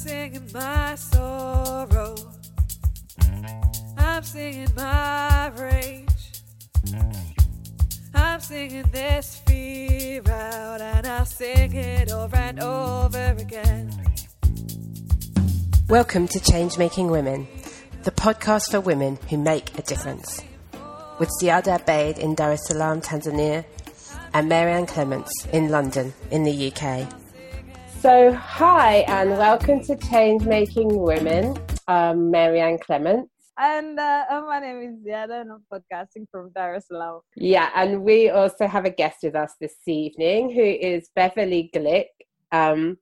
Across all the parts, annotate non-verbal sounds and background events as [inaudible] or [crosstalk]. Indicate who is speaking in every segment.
Speaker 1: singing my sorrow. I'm singing my rage. I'm singing this fear out, and I'll sing it over and over again.
Speaker 2: Welcome to Change Making Women, the podcast for women who make a difference. With Ziada Abeid in Dar es Salaam, Tanzania, and Marianne Clements in London, in the UK. So, hi, and welcome to Change Making Women. I'm Marianne Clements.
Speaker 3: And uh, oh, my name is Ziada, and I'm podcasting from Dar es Salaam.
Speaker 2: Yeah, and we also have a guest with us this evening who is Beverly Glick. Um,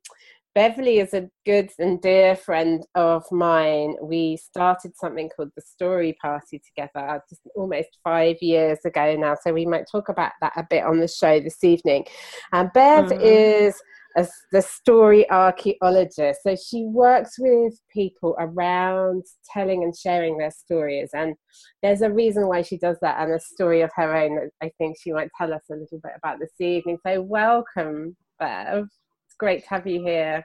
Speaker 2: Beverly is a good and dear friend of mine. We started something called the Story Party together just almost five years ago now. So we might talk about that a bit on the show this evening. And Bev mm. is a, the story archaeologist. So she works with people around telling and sharing their stories. And there's a reason why she does that and a story of her own that I think she might tell us a little bit about this evening. So welcome, Bev. It's great to have you here.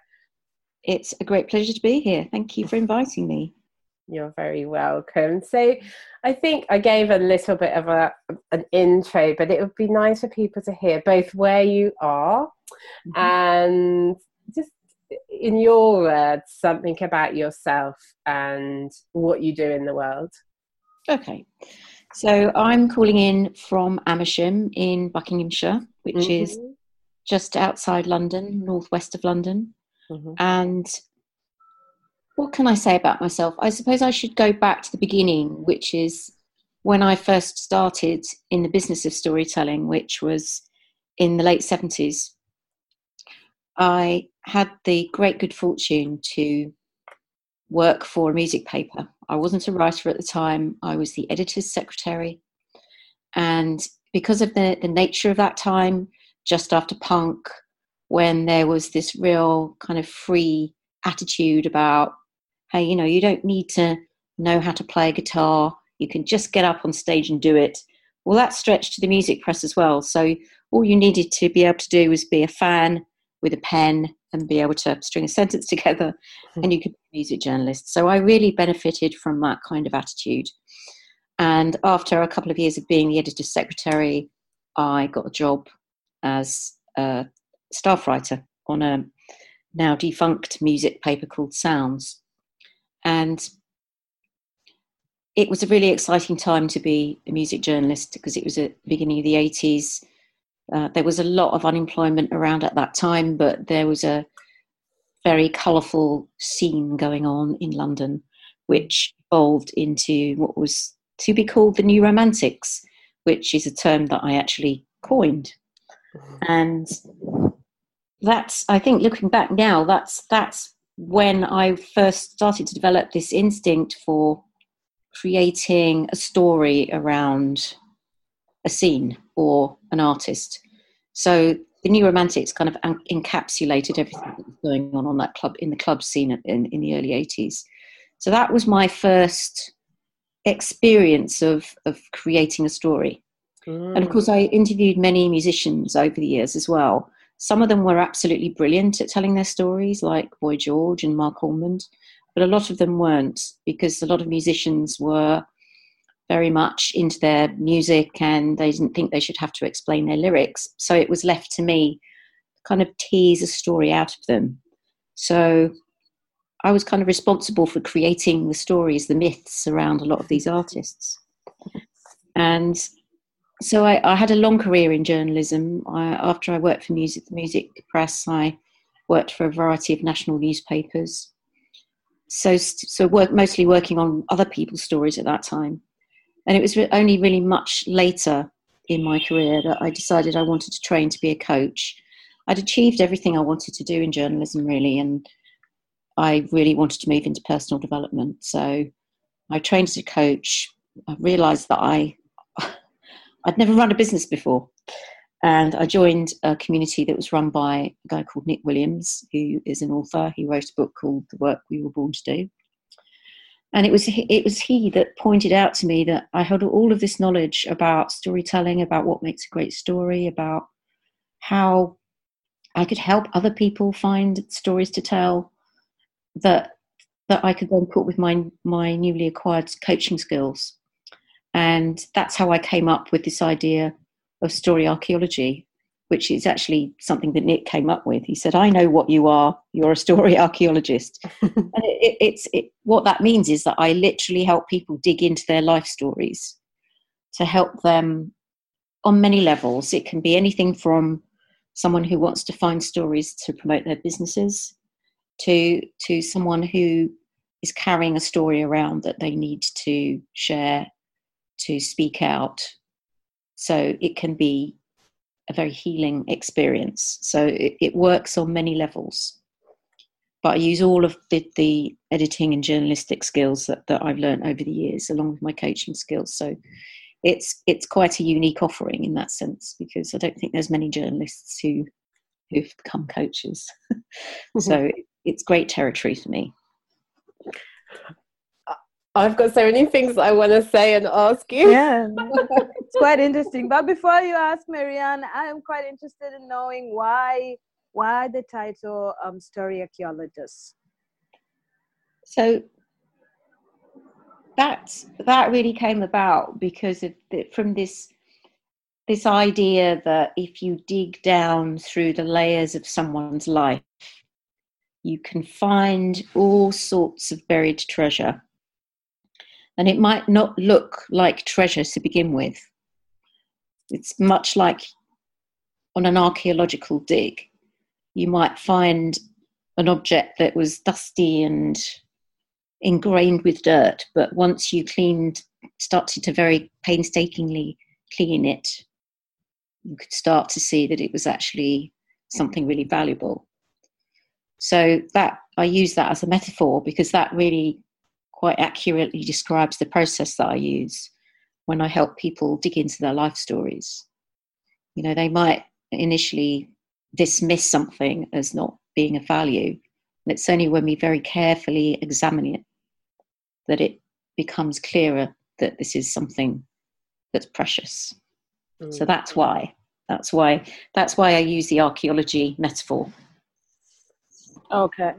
Speaker 4: It's a great pleasure to be here. Thank you for inviting me.
Speaker 2: You're very welcome. So, I think I gave a little bit of a an intro, but it would be nice for people to hear both where you are mm-hmm. and just in your words something about yourself and what you do in the world.
Speaker 4: Okay. So I'm calling in from Amersham in Buckinghamshire, which mm-hmm. is just outside London, northwest of London. Mm-hmm. And what can I say about myself? I suppose I should go back to the beginning, which is when I first started in the business of storytelling, which was in the late 70s. I had the great good fortune to work for a music paper. I wasn't a writer at the time, I was the editor's secretary. And because of the, the nature of that time, just after punk, when there was this real kind of free attitude about hey you know you don't need to know how to play a guitar you can just get up on stage and do it well that stretched to the music press as well so all you needed to be able to do was be a fan with a pen and be able to string a [laughs] sentence together mm-hmm. and you could be a music journalist so i really benefited from that kind of attitude and after a couple of years of being the editor's secretary i got a job as a staff writer on a now defunct music paper called Sounds. And it was a really exciting time to be a music journalist because it was at the beginning of the 80s. Uh, there was a lot of unemployment around at that time, but there was a very colourful scene going on in London, which evolved into what was to be called the New Romantics, which is a term that I actually coined. Mm-hmm. And that's I think looking back now, that's that's when I first started to develop this instinct for creating a story around a scene or an artist. So the New Romantics kind of encapsulated everything that was going on on that club in the club scene in, in the early 80s. So that was my first experience of, of creating a story. Mm. And of course, I interviewed many musicians over the years as well. Some of them were absolutely brilliant at telling their stories, like Boy George and Marc Almond, but a lot of them weren't because a lot of musicians were very much into their music and they didn't think they should have to explain their lyrics. So it was left to me to kind of tease a story out of them. So I was kind of responsible for creating the stories, the myths around a lot of these artists. And so I, I, had a long career in journalism. I, after I worked for music, the music press, I worked for a variety of national newspapers. So, so work, mostly working on other people's stories at that time. And it was re- only really much later in my career that I decided I wanted to train to be a coach. I'd achieved everything I wanted to do in journalism, really, and I really wanted to move into personal development. So I trained as a coach. I realised that I I'd never run a business before. And I joined a community that was run by a guy called Nick Williams, who is an author. He wrote a book called The Work We Were Born to Do. And it was it was he that pointed out to me that I had all of this knowledge about storytelling, about what makes a great story, about how I could help other people find stories to tell. that that I could then put with my my newly acquired coaching skills, and that's how I came up with this idea of story archaeology, which is actually something that Nick came up with. He said, "I know what you are. You're a story [laughs] archaeologist," and it, it, it's it, what that means is that I literally help people dig into their life stories to help them on many levels. It can be anything from someone who wants to find stories to promote their businesses to to someone who is carrying a story around that they need to share to speak out. So it can be a very healing experience. So it, it works on many levels. But i use all of the, the editing and journalistic skills that, that i've learned over the years along with my coaching skills. So it's it's quite a unique offering in that sense because i don't think there's many journalists who who've become coaches. [laughs] So mm-hmm. it's great territory for me.
Speaker 2: I've got so many things I want to say and ask you.
Speaker 3: Yeah, [laughs] it's quite interesting. But before you ask Marianne, I am quite interested in knowing why why the title um, story archaeologist.
Speaker 4: So that that really came about because of the, from this this idea that if you dig down through the layers of someone's life you can find all sorts of buried treasure. And it might not look like treasure to begin with. It's much like on an archaeological dig. You might find an object that was dusty and ingrained with dirt, but once you cleaned, started to very painstakingly clean it, you could start to see that it was actually something really valuable. So that I use that as a metaphor because that really quite accurately describes the process that I use when I help people dig into their life stories. You know, they might initially dismiss something as not being of value. And it's only when we very carefully examine it that it becomes clearer that this is something that's precious. Mm. So that's why. That's why that's why I use the archaeology metaphor.
Speaker 3: Okay.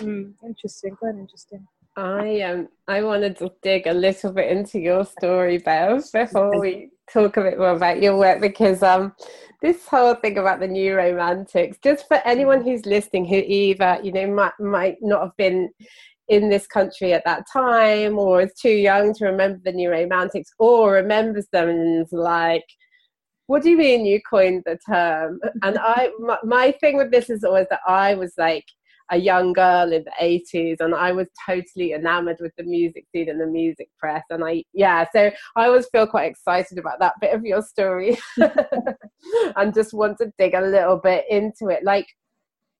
Speaker 3: Mm, interesting. Quite interesting.
Speaker 2: I um I wanted to dig a little bit into your story, Bev, before we talk a bit more about your work because um this whole thing about the new romantics, just for anyone who's listening who either, you know, might might not have been in this country at that time or is too young to remember the new romantics or remembers them and is like what do you mean you coined the term? And i my, my thing with this is always that i was like a young girl in the 80s and I was totally enamored with the music scene and the music press and I yeah so I always feel quite excited about that bit of your story. [laughs] And just want to dig a little bit into it. Like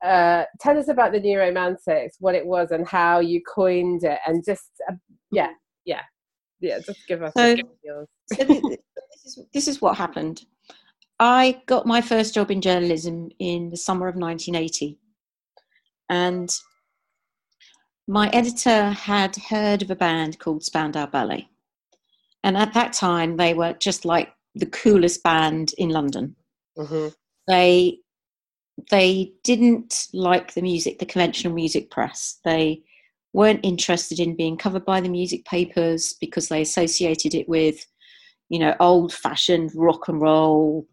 Speaker 2: uh, tell us about the new romantics what it was and how you coined it and just uh, yeah yeah yeah just give us so,
Speaker 4: so this, is, this is what happened. I got my first job in journalism in the summer of 1980 and my editor had heard of a band called Spandau Ballet. And at that time, they were just like the coolest band in London. Mm-hmm. They they didn't like the music, the conventional music press. They weren't interested in being covered by the music papers because they associated it with, you know, old fashioned rock and roll,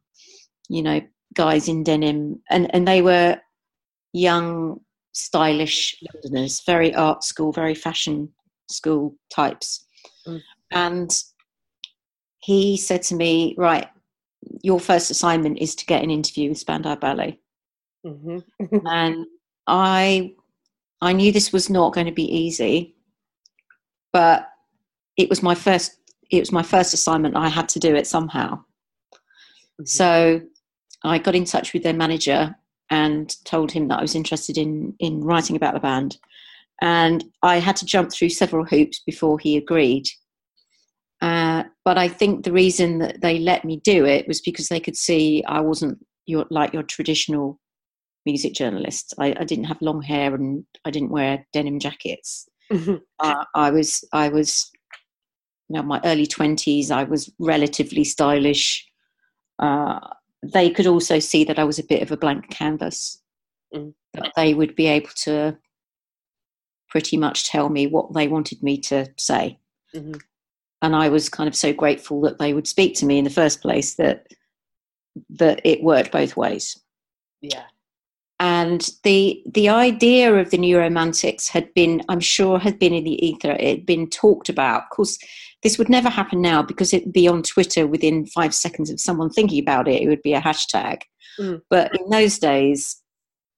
Speaker 4: you know, guys in denim. And, and they were young stylish Londoners, very art school, very fashion school types. Mm. And he said to me, Right, your first assignment is to get an interview with Spandau Ballet. Mm-hmm. [laughs] and I I knew this was not going to be easy, but it was my first it was my first assignment. I had to do it somehow. Mm-hmm. So I got in touch with their manager and told him that I was interested in in writing about the band. And I had to jump through several hoops before he agreed. Uh, but I think the reason that they let me do it was because they could see I wasn't your like your traditional music journalist. I, I didn't have long hair and I didn't wear denim jackets. Mm-hmm. Uh, I was I was you know my early twenties. I was relatively stylish. Uh, they could also see that I was a bit of a blank canvas. Mm. That they would be able to pretty much tell me what they wanted me to say.
Speaker 2: Mhm.
Speaker 4: And I was kind of so grateful that they would speak to me in the first place that that it worked both ways.
Speaker 2: Yeah.
Speaker 4: And the the idea of the new romantics had been, I'm sure, had been in the ether. It had been talked about. Of course, this would never happen now because it'd be on Twitter within five seconds of someone thinking about it. It would be a hashtag.
Speaker 2: Mm.
Speaker 4: But in those days,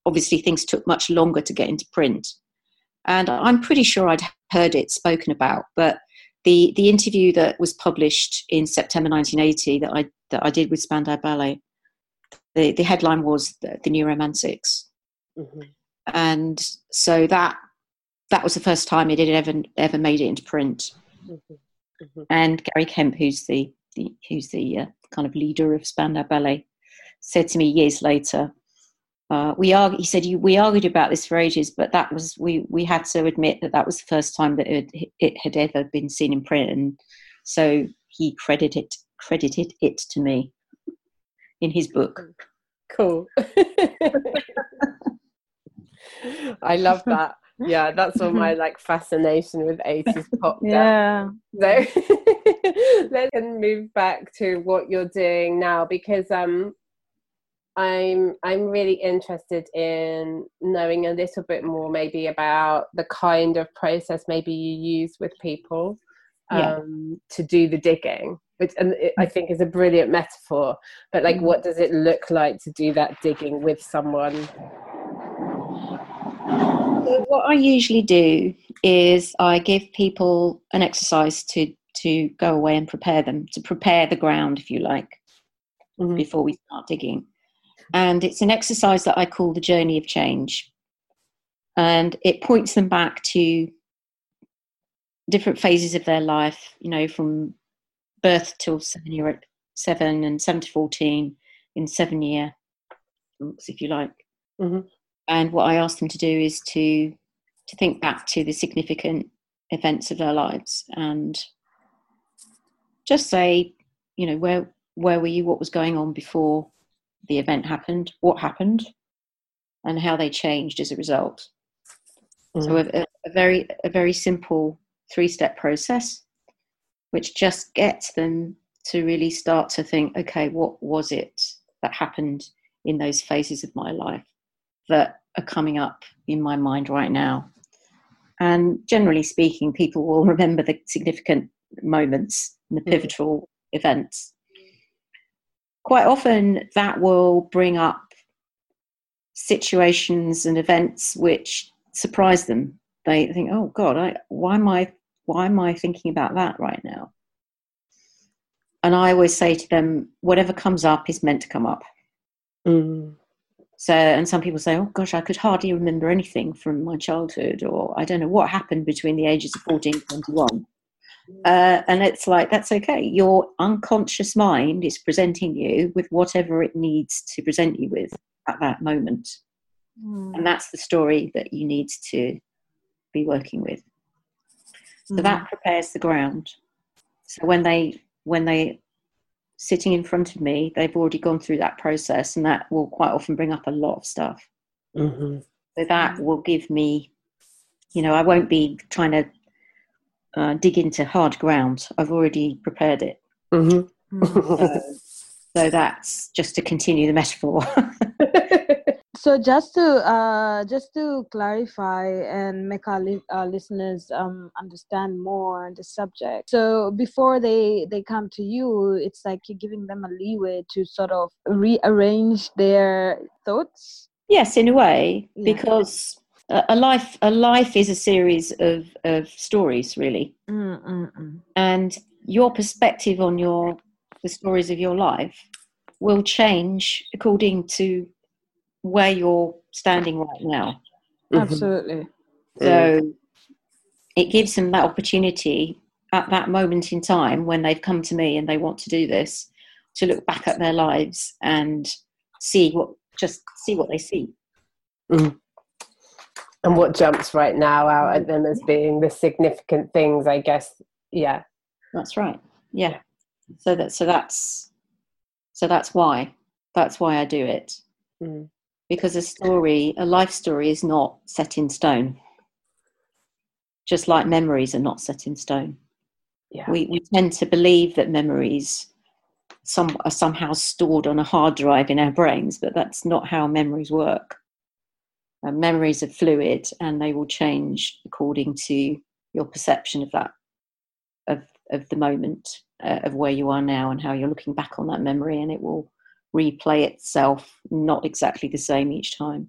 Speaker 4: obviously things took much longer to get into print. And I'm pretty sure I'd heard it spoken about. But the the interview that was published in September 1980 that I that I did with Spandau Ballet, the, the headline was the, the New Romantics
Speaker 2: Mhm.
Speaker 4: and so that that was the first time it had ever ever made it into print.
Speaker 2: Mhm. Mhm.
Speaker 4: And Gary Kemp, who's the, the who's the uh, kind of leader of Spandau Ballet, said to me years later, uh, "We are," he said, you, "We argued about this for ages, but that was we we had to admit that that was the first time that it, it had ever been seen in print, and so he credited credited it to me in his book."
Speaker 2: Cool. I love that. Yeah, that's all my like fascination with 80s pop. down. [laughs]
Speaker 3: Yeah.
Speaker 2: So [laughs] let's move back to what you're doing now because um I'm I'm really interested in knowing a little bit more maybe about the kind of process maybe you use with people
Speaker 4: Yeah.
Speaker 2: um to do the digging which and it, I think is a brilliant metaphor but like
Speaker 4: Mm.
Speaker 2: what does it look like to do that digging with someone
Speaker 4: So what I usually do is I give people an exercise to to go away and prepare them to prepare the ground, if you like,
Speaker 2: Mhm.
Speaker 4: before we start digging. And it's an exercise that I call the journey of change, and it points them back to different phases of their life. You know, from birth till seven year seven and seven to fourteen in seven year chunks, if you like
Speaker 2: Mhm.
Speaker 4: and what I ask them to do is to to think back to the significant events of their lives and just say, you know, where where were you? What was going on before the event happened? What happened? And how they changed as a result. So a, a very a very simple three step process, which just gets them to really start to think, okay, what was it that happened in those phases of my life that are coming up in my mind right now? And generally speaking, people will [laughs] remember the significant moments and the
Speaker 2: Mhm.
Speaker 4: pivotal events. Quite often, that will bring up situations and events which surprise them. They think, "Oh God, I, why am I why am I thinking about that right now?" And I always say to them, "Whatever comes up is meant to come up."
Speaker 2: Mm.
Speaker 4: So, and some people say, "Oh gosh, I could hardly remember anything from my childhood, or I don't know what happened between the ages of fourteen and twenty-one." Uh, and it's like that's okay. Your unconscious mind is presenting you with whatever it needs to present you with at that moment,
Speaker 3: Mm.
Speaker 4: and that's the story that you need to be working with. So
Speaker 3: Mm.
Speaker 4: that prepares the ground. So when they when they sitting in front of me, they've already gone through that process, and that will quite often bring up a lot of stuff.
Speaker 2: Mhm.
Speaker 4: So that will give me, you know, I won't be trying to uh, dig into hard ground. I've already prepared it.
Speaker 2: Mhm.
Speaker 3: Mm.
Speaker 4: So, so that's just to continue the metaphor. [laughs]
Speaker 3: So just to uh, just to clarify and make our, li- our listeners um, understand more on the subject. So before they they come to you, it's like you're giving them a leeway to sort of rearrange their thoughts.
Speaker 4: yes, in a way,
Speaker 3: Yeah.
Speaker 4: because a, life a life is a series of of stories, really.
Speaker 3: Mm, mm, mm.
Speaker 4: and your perspective on your the stories of your life will change according to where you're standing right now
Speaker 2: Mhm.
Speaker 3: Absolutely.
Speaker 4: so it gives them that opportunity at that moment in time when they've come to me and they want to do this to look back at their lives and see what just see what they see
Speaker 2: and what jumps right now out at them as being the significant things i guess yeah
Speaker 4: That's right. Yeah. So that so that's so that's why that's why I do it
Speaker 2: Mm.
Speaker 4: Because a story, a life story, is not set in stone. just like memories are not set in stone.
Speaker 2: Yeah.
Speaker 4: We, we tend to believe that memories some, are somehow stored on a hard drive in our brains, but that's not how memories work. Uh, memories are fluid and they will change according to your perception of that, of, of the moment, uh, of where you are now and how you're looking back on that memory, and it will replay itself not exactly the same each time.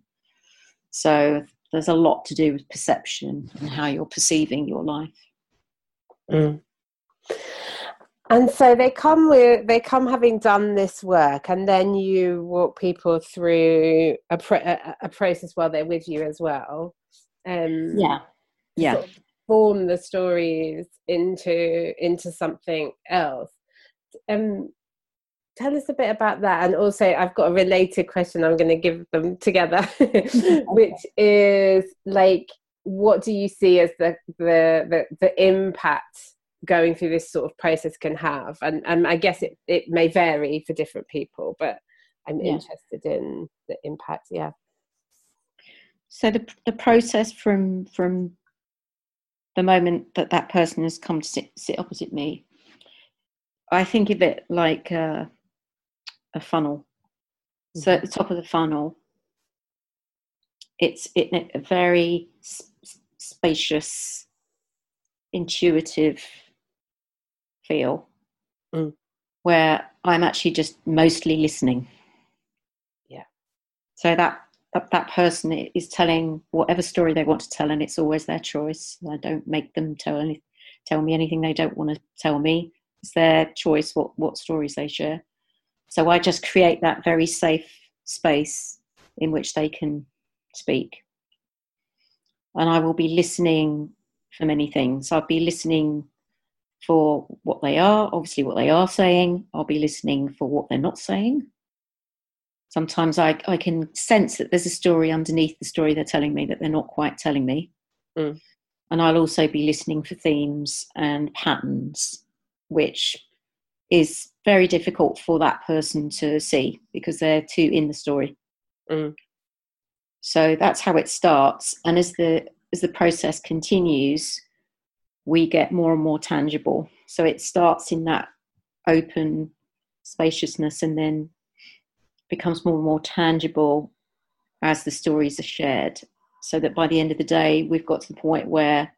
Speaker 4: So there's a lot to do with perception and how you're perceiving your life.
Speaker 2: Mm. And so they come with they come having done this work, and then you walk people through a, pro- a, a process while they're with you as well. Um,
Speaker 4: yeah, yeah.
Speaker 2: Sort of form the stories into into something else. Um, tell us a bit about that and also i've got a related question i'm going to give them together [laughs] which is like what do you see as the, the the the, impact going through this sort of process can have? And and i guess it, it may vary for different people but i'm yeah. interested in the impact yeah.
Speaker 4: So the the process from from the moment that that person has come to sit, sit opposite me i think of it like uh, a funnel. Mm-hmm. So at the top of the funnel, it's it, a very spacious, intuitive feel mm. where I'm actually just mostly listening.
Speaker 2: Yeah.
Speaker 4: So that, that that person is telling whatever story they want to tell, and it's always their choice. I don't make them tell any, tell me anything they don't want to tell me. It's their choice what what stories they share. So I just create that very safe space in which they can speak. And I will be listening for many things. I'll be listening for what they are, obviously, what they are saying. I'll be listening for what they're not saying. Sometimes I, I can sense that there's a story underneath the story they're telling me that they're not quite telling me. Mm. And I'll also be listening for themes and patterns, which is very difficult for that person to see because they're too in the story. Mm. So that's how it starts, and as the as the process continues, we get more and more tangible. So it starts in that open spaciousness, and then becomes more and more tangible as the stories are shared. So that by the end of the day, we've got to the point where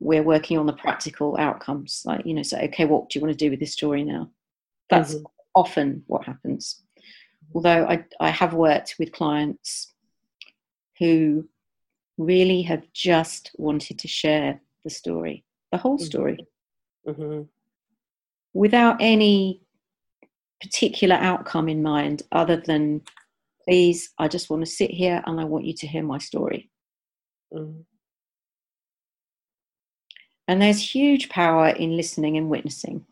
Speaker 4: we're working on the practical outcomes like you know say okay what do you want to do with this story now that's mm-hmm. often what happens although I, I have worked with clients who really have just wanted to share the story the whole mm-hmm. story mm-hmm. without any particular outcome in mind other than please i just want to sit here and i want you to hear my story mm-hmm. And there's huge power in listening and witnessing.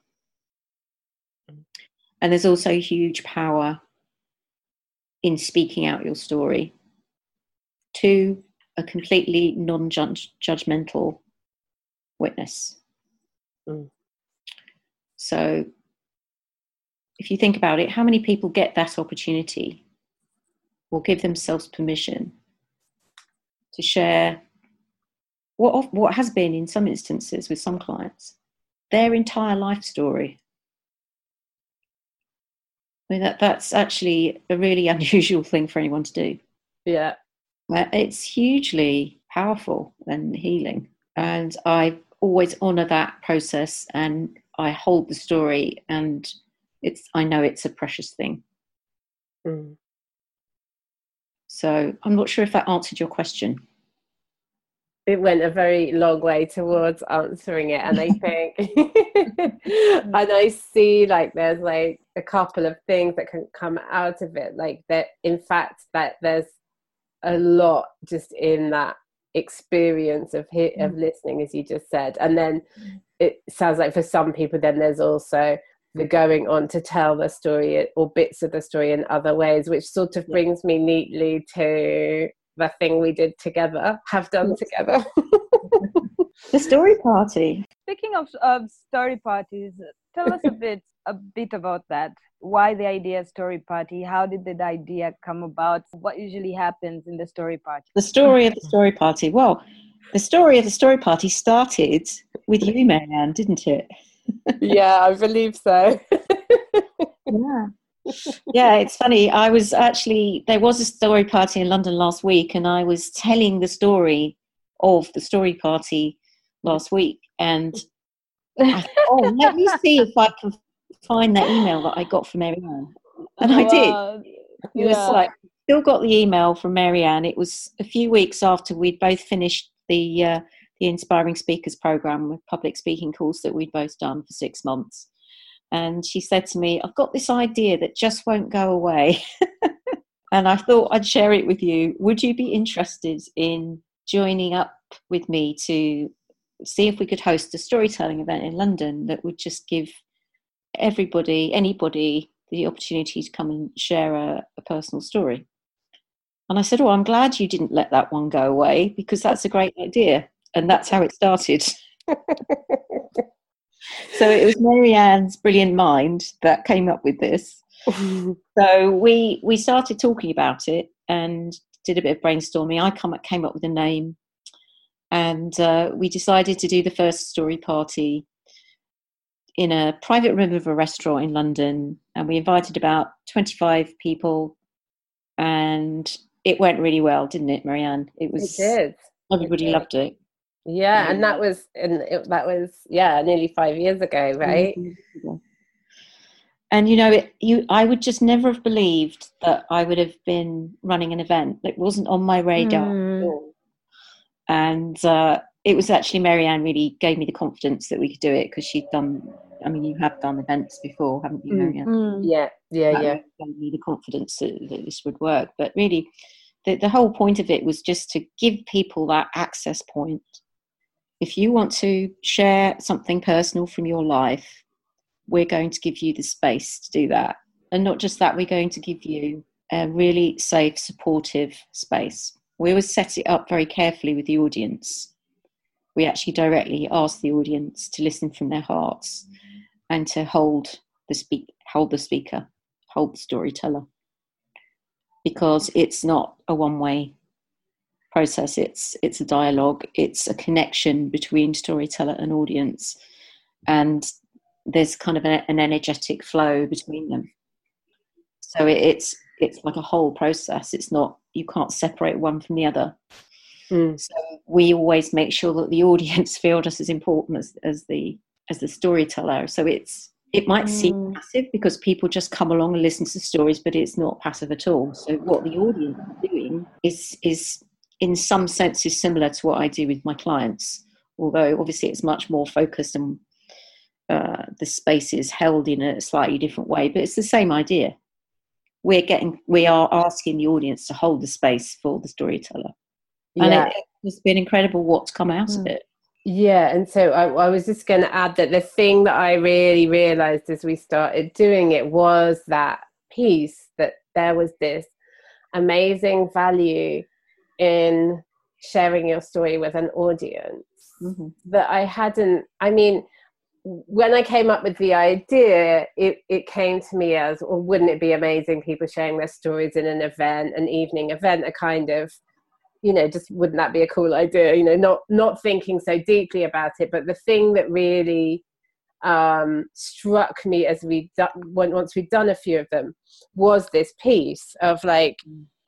Speaker 4: And there's also huge power in speaking out your story to a completely non judgmental witness. Mm. So, if you think about it, how many people get that opportunity or give themselves permission to share what what has been in some instances with some clients their entire life story. I mean that that's actually a really [laughs] unusual thing for anyone to do.
Speaker 2: Yeah,
Speaker 4: it's hugely powerful and healing, and I always honour that process and I hold the story, and it's I know it's a precious thing. Mm. So I'm not sure if that answered your question
Speaker 2: it went a very long way towards answering it and i think [laughs] and i see like there's like a couple of things that can come out of it like that in fact that there's a lot just in that experience of of mm. listening as you just said. And then it sounds like for some people then there's also the going on to tell the story or bits of the story in other ways which sort of brings me neatly to the thing we did together, have done together. [laughs]
Speaker 4: the story party.
Speaker 3: Speaking of, of story parties, tell us a [laughs] bit a bit about that. Why the idea story party? How did the idea come about? What usually happens in the story party?
Speaker 4: The story of the story party. Well, the story of the story party started with you, Marianne, didn't it? [laughs]
Speaker 2: yeah, I believe so.
Speaker 4: yeah. Yeah, it's funny. I was actually, there was a story party in London last week, and I was telling the story of the story party last week. And I thought, oh, let me see if I can find that email that I got from Marianne. And I did. It yeah. was like, still got the email from Marianne. It was a few weeks after we'd both finished the uh, the Inspiring Speakers program with public speaking course that we'd both done for six months. And she said to me, I've got this idea that just won't go away. [laughs] and I thought I'd share it with you. Would you be interested in joining up with me to see if we could host a storytelling event in London that would just give everybody, anybody, the opportunity to come and share a, a personal story? And I said, Oh, I'm glad you didn't let that one go away because that's a great idea. And that's how it started. [laughs] so it was Marianne's brilliant mind that came up with this. [laughs] so we we started talking about it and did a bit of brainstorming. I come, came up with a name, and uh, we decided to do the first story party in a private room of a restaurant in London, and we invited about twenty five people, and it went really well, didn't it, Marianne? It was.
Speaker 2: It did.
Speaker 4: Everybody
Speaker 2: it
Speaker 4: loved it.
Speaker 2: Yeah, and that was and it, that was yeah nearly five years ago, right?
Speaker 4: And you know, it, you I would just never have believed that I would have been running an event. It wasn't on my radar mm. And uh, it was actually Marianne really gave me the confidence that we could do it because she'd done. I mean, you have done events before, haven't you, mm, Marianne?
Speaker 2: Mm. Yeah, yeah, that yeah.
Speaker 4: Gave me the confidence that, that this would work. But really, the, the whole point of it was just to give people that access point. If you want to share something personal from your life, we're going to give you the space to do that. And not just that, we're going to give you a really safe, supportive space. We always set it up very carefully with the audience. We actually directly ask the audience to listen from their hearts and to hold the speak hold the speaker, hold the storyteller because it's not a one way process it's it's a dialogue it's a connection between storyteller and audience and there's kind of a, an energetic flow between them so it, it's it's like a whole process it's not you can't separate one from the other mm. so we always make sure that the audience [laughs] feel just as important as, as the as the storyteller so it's it might seem mm. passive because people just come along and listen to stories, but it's not passive at all. So what the audience is doing is is in some senses similar to what I do with my clients, although obviously it's much more focused and uh, the space is held in a slightly different way. But it's the same idea. We're getting we are asking the audience to hold the space for the storyteller, and yeah. it, it's been incredible what's come out mm. of it.
Speaker 2: Yeah, and so I, I was just going to add that the thing that I really realized as we started doing it was that piece that there was this amazing value in sharing your story with an audience mm-hmm. that I hadn't. I mean, when I came up with the idea, it, it came to me as, well, wouldn't it be amazing people sharing their stories in an event, an evening event, a kind of you know just wouldn't that be a cool idea you know not not thinking so deeply about it but the thing that really um, struck me as we done once we'd done a few of them was this piece of like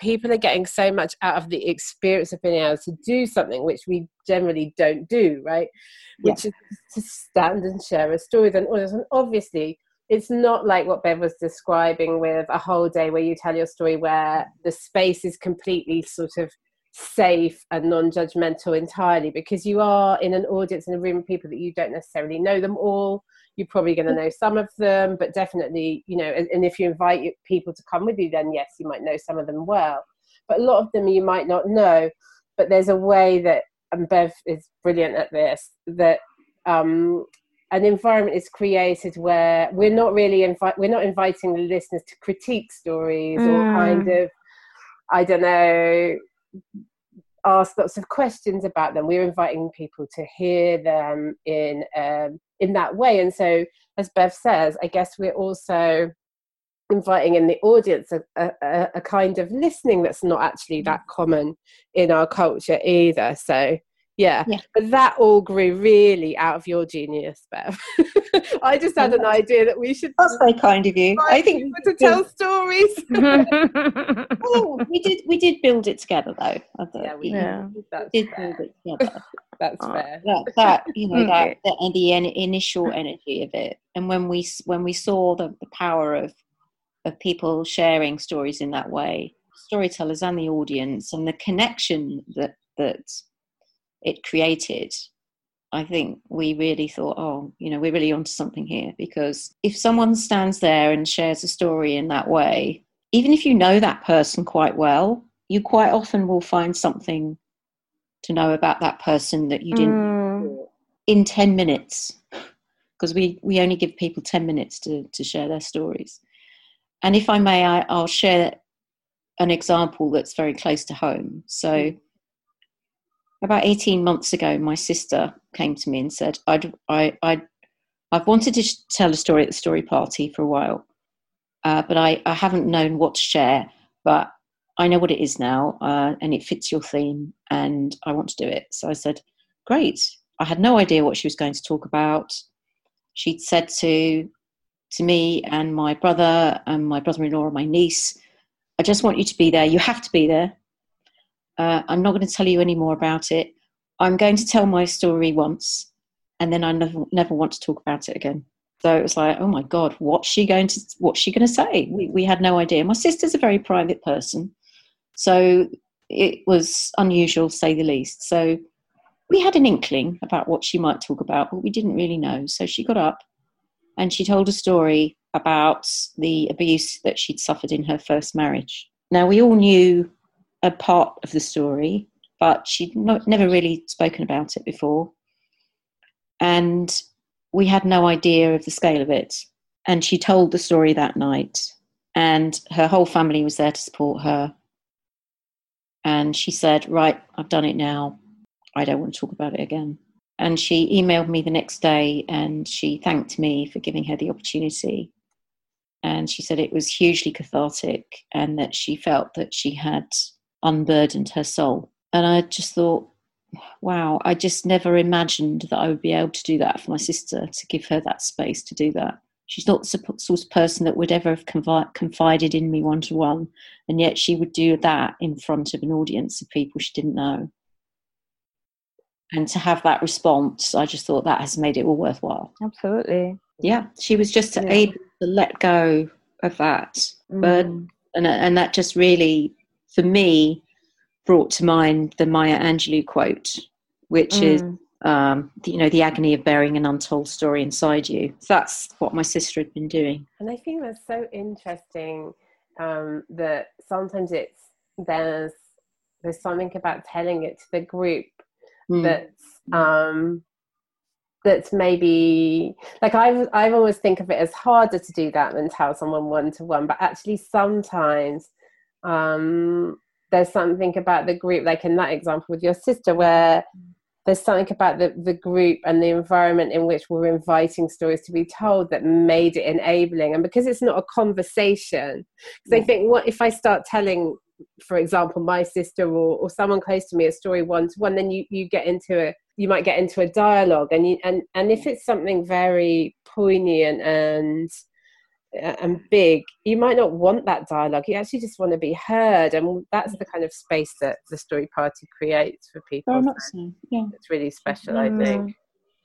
Speaker 2: people are getting so much out of the experience of being able to do something which we generally don't do right? Which is to stand and share a story with an audience and obviously it's not like what Bev was describing with a whole day where you tell your story where the space is completely sort of safe and non-judgmental entirely because you are in an audience in a room of people that you don't necessarily know them all you're probably going to know some of them but definitely you know and, and, if you invite people to come with you then yes you might know some of them well but a lot of them you might not know but there's a way that and bev is brilliant at this that um, an environment is created where we're not really invi- we're not inviting the listeners to critique stories mm. or kind of I don't know ask lots of questions about them. We're inviting people to hear them in um, in that way. And so, as Bev says, I guess we're also inviting in the audience a, a, a kind of listening that's not actually that mm. common in our culture either. So Yeah.
Speaker 4: Yeah.
Speaker 2: But that all grew really out of your genius, Bev. [laughs] I just had an idea that we should
Speaker 4: That's very kind of you. I think
Speaker 2: to tell stories.
Speaker 4: well, [laughs] oh, we did we did build it together though.
Speaker 2: Yeah, we
Speaker 3: Yeah.
Speaker 2: That's
Speaker 4: did
Speaker 2: fair.
Speaker 4: build it together. [laughs]
Speaker 2: That's
Speaker 3: Oh.
Speaker 2: fair.
Speaker 4: that, that you know that, that and the en- initial energy of it and when we when we saw the, the power of of people sharing stories in that way storytellers and the audience and the connection that that it created i think we really thought oh you know we're really onto something here because if someone stands there and shares a story in that way even if you know that person quite well you quite often will find something to know about that person that you didn't
Speaker 3: Mm.
Speaker 4: in 10 minutes because we, we only give people 10 minutes to, to share their stories. And if I may, I, I'll share an example that's very close to home. So, about 18 months ago, my sister came to me and said, I'd, I, I'd, I've wanted to tell a story at the story party for a while, uh, but I, I haven't known what to share. But I know what it is now, uh, and it fits your theme, and I want to do it. So I said, Great. I had no idea what she was going to talk about. She'd said to to me and my brother and my brother-in-law and my niece, "I just want you to be there. You have to be there. Uh, I'm not going to tell you any more about it. I'm going to tell my story once, and then I never never want to talk about it again." So it was like, "Oh my God, what's she going to what's she going to say?" We we had no idea. My sister's a very private person, so it was unusual, say the least. So we had an inkling about what she might talk about, but we didn't really know. So she got up and she told a story about the abuse that she'd suffered in her first marriage. Now, we all knew a part of the story, but she'd not, never really spoken about it before. And we had no idea of the scale of it. And she told the story that night, and her whole family was there to support her. And she said, Right, I've done it now. I don't want to talk about it again. And she emailed me the next day and she thanked me for giving her the opportunity. And she said it was hugely cathartic and that she felt that she had unburdened her soul. And I just thought, wow, I just never imagined that I would be able to do that for my sister, to give her that space to do that. She's not the sort of person that would ever have confided in me one to one, and yet she would do that in front of an audience of people she didn't know and to have that response, I just thought that has made it all worthwhile.
Speaker 3: Absolutely.
Speaker 4: Yeah, she was just
Speaker 3: Yeah.
Speaker 4: able to let go of that, but
Speaker 3: Mm.
Speaker 4: and and that just really, for me, brought to mind the Maya Angelou quote, which is,
Speaker 3: Mm.
Speaker 4: um, you know, the agony of bearing an untold story inside you. So that's what my sister had been doing.
Speaker 2: And I think that's so interesting um, that sometimes it's there's there's something about telling it to the group
Speaker 4: Mm.
Speaker 2: that's um, that's maybe like I've I've always think of it as harder to do that than tell someone one to one, but actually sometimes um, there's something about the group, like in that example with your sister, where there's something about the, the group and the environment in which we're inviting stories to be told that made it enabling. And because it's not a conversation, because I think what if I start telling, for example, my sister or, or someone close to me a story one to one, then you, you get into a you might get into a dialogue and you and, and if it's something very poignant and and big, you might not want that dialogue. You actually just want to be heard, and that's the kind of space that the story party creates for people.
Speaker 4: Very much so. Yeah.
Speaker 2: It's really special, I
Speaker 3: Mm.
Speaker 2: think.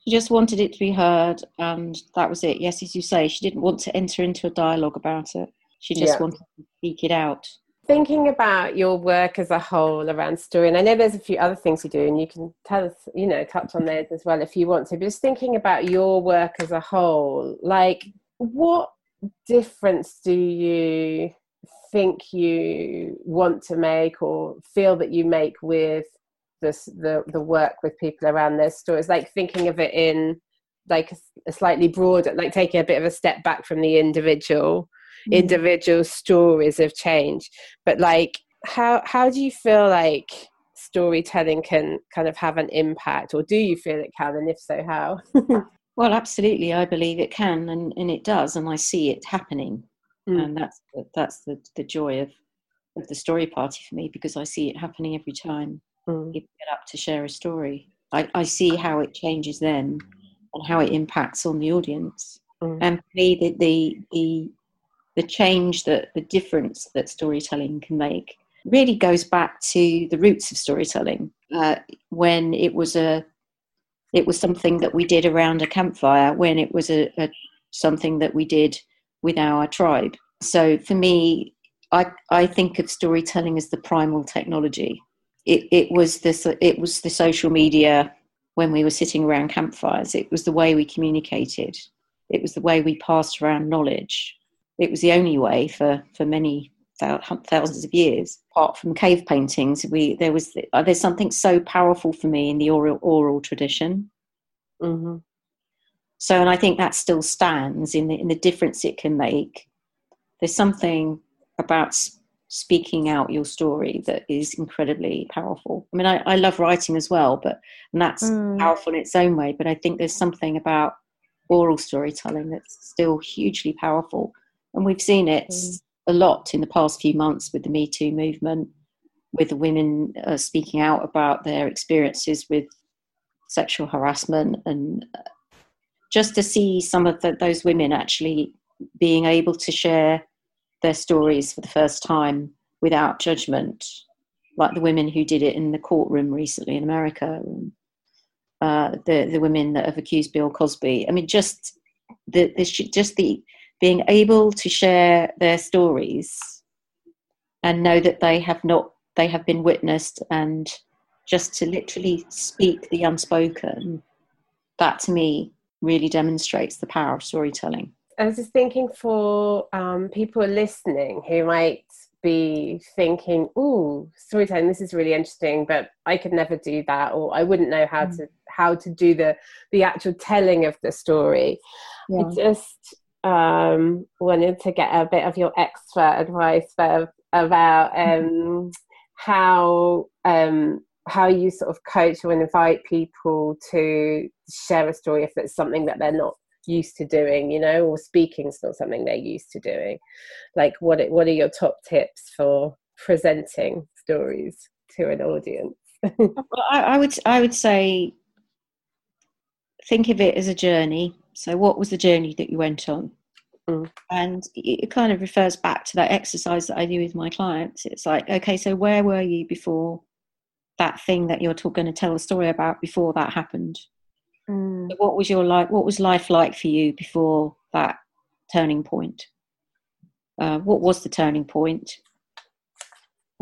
Speaker 4: She just wanted it to be heard, and that was it. Yes, as you say, she didn't want to enter into a dialogue about it. She just
Speaker 2: Yeah.
Speaker 4: wanted to speak it out.
Speaker 2: Thinking about your work as a whole around story, and I know there's a few other things you do, and you can tell us, you know, touch on those as well if you want to. But just thinking about your work as a whole, like what difference do you think you want to make or feel that you make with this the the work with people around their stories like thinking of it in like a, a slightly broader like taking a bit of a step back from the individual mm. individual stories of change. But like how how do you feel like storytelling can kind of have an impact? Or do you feel it can? And if so how [laughs]
Speaker 4: Well, absolutely, I believe it can, and, and it does, and I see it happening,
Speaker 2: Mm.
Speaker 4: and that's the, that's the, the joy of, of the story party for me because I see it happening every time
Speaker 2: Mm.
Speaker 4: people get up to share a story. I, I see how it changes them and how it impacts on the audience.
Speaker 2: Mm.
Speaker 4: And for me, the, the the the change that the difference that storytelling can make really goes back to the roots of storytelling uh, when it was a it was something that we did around a campfire when it was a, a something that we did with our tribe. So for me i i think of storytelling as the primal technology. It it was this it was the social media when we were sitting around campfires. It was the way we communicated. It was the way we passed around knowledge. It was the only way for for many thousands of years. Apart from cave paintings, we there was uh, there's something so powerful for me in the oral oral tradition.
Speaker 2: Mm-hmm.
Speaker 4: So, and I think that still stands in the in the difference it can make. There's something about speaking out your story that is incredibly powerful. I mean, I, I love writing as well, but and that's mm. powerful in its own way. But I think there's something about oral storytelling that's still hugely powerful, and we've seen it mm a lot in the past few months with the Me Too movement, with the women uh, speaking out about their experiences with sexual harassment, and uh, just to see some of the, those women actually being able to share their stories for the first time without judgment, like the women who did it in the courtroom recently in America, and, uh, the the women that have accused Bill Cosby. I mean, just the, the just the being able to share their stories and know that they have not they have been witnessed and just to literally speak the unspoken that to me really demonstrates the power of storytelling
Speaker 2: i was just thinking for um, people listening who might be thinking oh storytelling this is really interesting but i could never do that or i wouldn't know how mm. to how to do the the actual telling of the story yeah. i just um, wanted to get a bit of your expert advice for, about um, how um, how you sort of coach or invite people to share a story if it's something that they're not used to doing, you know, or speaking's not something they're used to doing. Like, what what are your top tips for presenting stories to an audience? [laughs]
Speaker 4: well, I, I would I would say think of it as a journey so, what was the journey that you went on? Mm. And it kind of refers back to that exercise that I do with my clients. It's like, okay, so where were you before that thing that you're going to tell a story about before that happened? Mm. So what was your life? What was life like for you before that turning point? Uh, what was the turning point?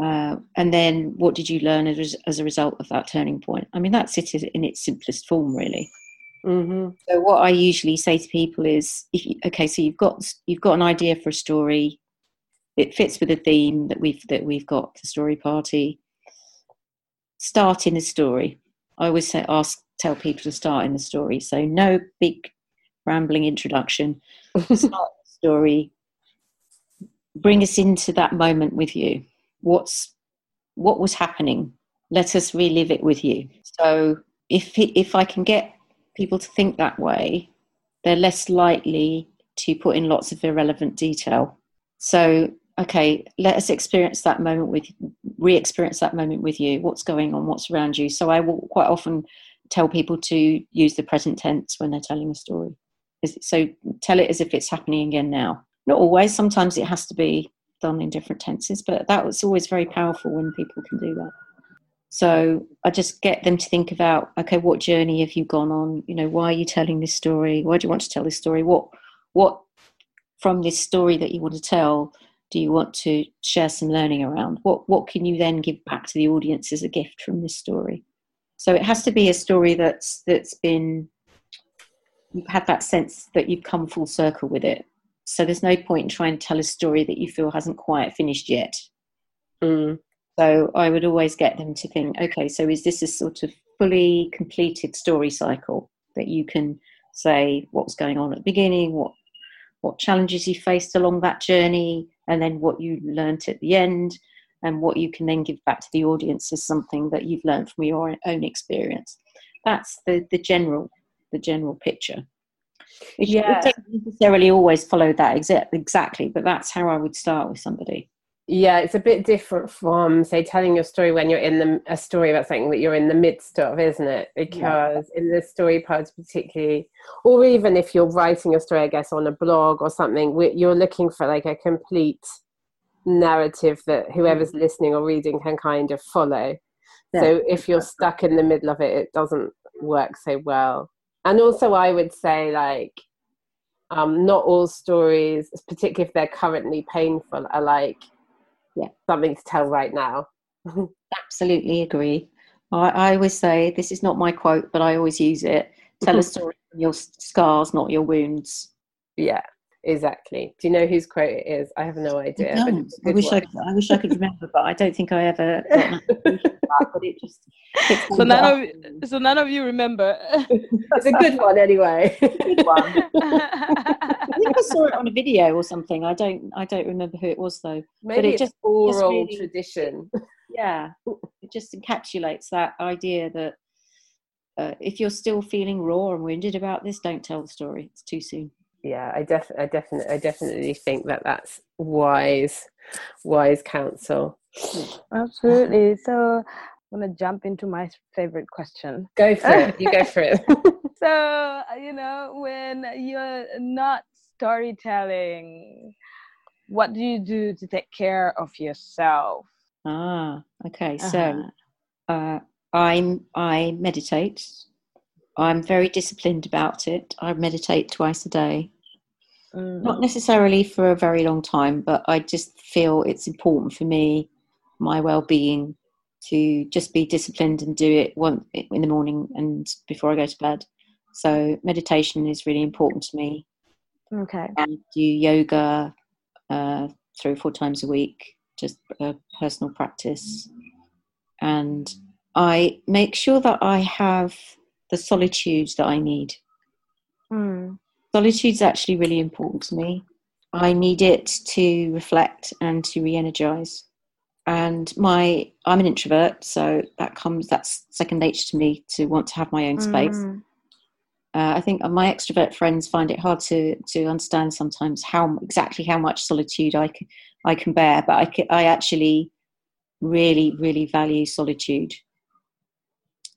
Speaker 4: Uh, and then what did you learn as, as a result of that turning point? I mean, that's it in its simplest form, really.
Speaker 2: Mm-hmm.
Speaker 4: So what I usually say to people is, if you, okay, so you've got you've got an idea for a story, it fits with the theme that we've that we've got the story party. Start in the story. I always say ask tell people to start in the story. So no big rambling introduction. [laughs] Start the story. Bring us into that moment with you. What's what was happening? Let us relive it with you. So if if I can get people to think that way, they're less likely to put in lots of irrelevant detail. So, okay, let us experience that moment with, re experience that moment with you. What's going on? What's around you? So, I will quite often tell people to use the present tense when they're telling a story. So, tell it as if it's happening again now. Not always, sometimes it has to be done in different tenses, but that was always very powerful when people can do that. So I just get them to think about, okay, what journey have you gone on? You know, why are you telling this story? Why do you want to tell this story? What, what from this story that you want to tell do you want to share some learning around? What, what can you then give back to the audience as a gift from this story? So it has to be a story that's that's been you've had that sense that you've come full circle with it. So there's no point in trying to tell a story that you feel hasn't quite finished yet.
Speaker 2: Mm.
Speaker 4: So I would always get them to think, okay, so is this a sort of fully completed story cycle that you can say what's going on at the beginning, what what challenges you faced along that journey, and then what you learnt at the end, and what you can then give back to the audience as something that you've learned from your own experience. That's the the general the general picture. It,
Speaker 2: yeah.
Speaker 4: it doesn't necessarily always follow that exact, exactly, but that's how I would start with somebody
Speaker 2: yeah, it's a bit different from say telling your story when you're in the a story about something that you're in the midst of, isn't it? Because yeah. in the story parts, particularly, or even if you're writing a story, I guess on a blog or something, you're looking for like a complete narrative that whoever's mm. listening or reading can kind of follow. Yeah. So if you're stuck in the middle of it, it doesn't work so well. And also, I would say like um, not all stories, particularly if they're currently painful, are like yeah something to tell right now. [laughs]
Speaker 4: Absolutely agree. I, I always say this is not my quote, but I always use it. Tell a [laughs] story from your scars, not your wounds.
Speaker 2: Yeah, Exactly. Do you know whose quote it is? I have no idea.
Speaker 4: I, I wish I, could, I wish I could remember, but I don't think I ever. [laughs] but it just.
Speaker 3: So none of so none of you remember. [laughs]
Speaker 2: it's a good one anyway. good one. [laughs]
Speaker 4: I think I saw it on a video or something. I don't. I don't remember who it was though.
Speaker 2: Maybe but it just oral just really, tradition.
Speaker 4: Yeah, it just encapsulates that idea that uh, if you're still feeling raw and wounded about this, don't tell the story. It's too soon
Speaker 2: yeah i def i definitely i definitely think that that's wise wise counsel.
Speaker 3: Absolutely. So i'm going to jump into my favorite question.
Speaker 2: Go for it. You go [laughs] for it.
Speaker 3: So you know when you're not storytelling what do you do to take care of yourself?
Speaker 4: Ah okay. Uh-huh. so uh, i'm i meditate I'm very disciplined about it. I meditate twice a day. Mm. Not necessarily for a very long time, but I just feel it's important for me, my well being, to just be disciplined and do it one in the morning and before I go to bed. So meditation is really important to me.
Speaker 3: Okay.
Speaker 4: Do yoga uh, three or four times a week, just a personal practice. And I make sure that I have the solitude that I need.
Speaker 3: Mm.
Speaker 4: Solitude is actually really important to me. I need it to reflect and to re-energize. And my I'm an introvert, so that comes that's second nature to me to want to have my own space. Mm. Uh, I think my extrovert friends find it hard to to understand sometimes how exactly how much solitude I can, I can bear, but I, can, I actually really really value solitude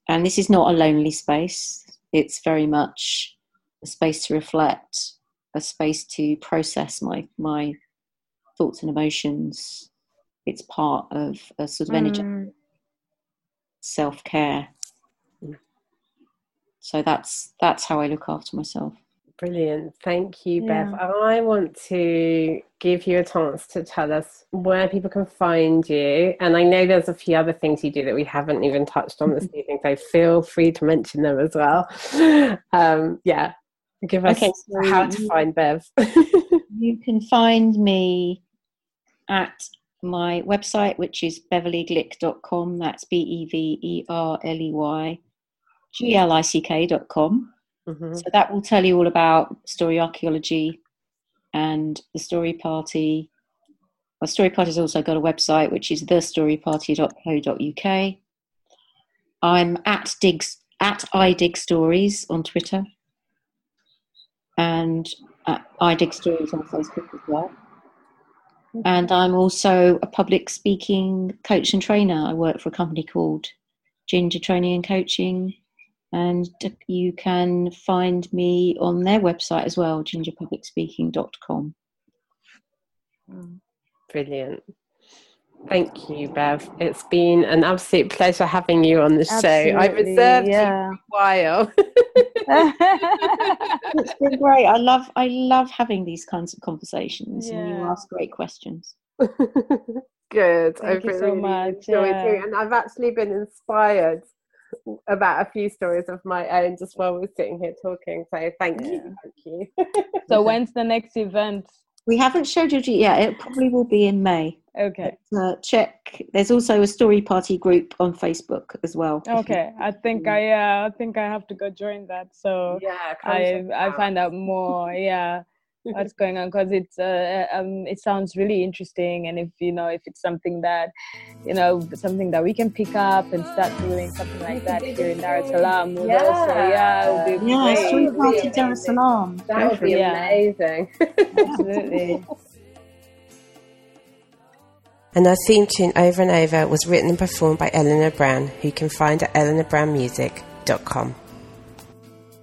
Speaker 4: and this is not a lonely space, it's very much a space to reflect, a space to process my, my thoughts and emotions. It's part of a sort of energy, mm. self care. So that's that's how I look after myself.
Speaker 2: Brilliant. Thank you, yeah. Bev. I want to give you a chance to tell us where people can find you. And I know there's a few other things you do that we haven't even touched on this [laughs] evening, so feel free to mention them as well. Um, yeah, give us okay, so how to find Bev. [laughs]
Speaker 4: you can find me at my website, which is beverleyglick.com. That's B E V E R L E Y G L I C K.com. Mm-hmm. So that will tell you all about story archaeology and the story party. Our story party's also got a website which is thestoryparty.co.uk. I'm at digs at idig stories on Twitter and at idig stories on Facebook as well. And I'm also a public speaking coach and trainer. I work for a company called Ginger Training and Coaching and you can find me on their website as well, gingerpublicspeaking.com.
Speaker 2: Brilliant. Thank you, Bev. It's been an absolute pleasure having you on the Absolutely, show. I've observed yeah. you for a while. [laughs] [laughs]
Speaker 4: it's been great. I love I love having these kinds of conversations yeah. and you ask great questions. [laughs]
Speaker 2: Good.
Speaker 3: Thank I've you really so much.
Speaker 2: enjoyed yeah. it. And I've actually been inspired about a few stories of my own just while we're sitting here talking. So thank yeah. you, thank you. [laughs]
Speaker 3: so when's the next event?
Speaker 4: We haven't scheduled it yet. It probably will be in May.
Speaker 3: Okay.
Speaker 4: Uh, check. There's also a story party group on Facebook as well.
Speaker 3: Okay. I think I uh, I think I have to go join that. So
Speaker 2: yeah,
Speaker 3: I I find out more. Yeah what's going on because it's uh, um, it sounds really interesting and if you know if it's something that you know something that we can pick up and start doing something like that here in Dar es Salaam
Speaker 2: yeah. Also,
Speaker 3: yeah
Speaker 4: it would be yeah great. street party Dar es Salaam
Speaker 2: that would be yeah. amazing
Speaker 3: absolutely [laughs]
Speaker 2: And our theme tune Over and Over was written and performed by Eleanor Brown, who you can find at eleanorbrownmusic.com.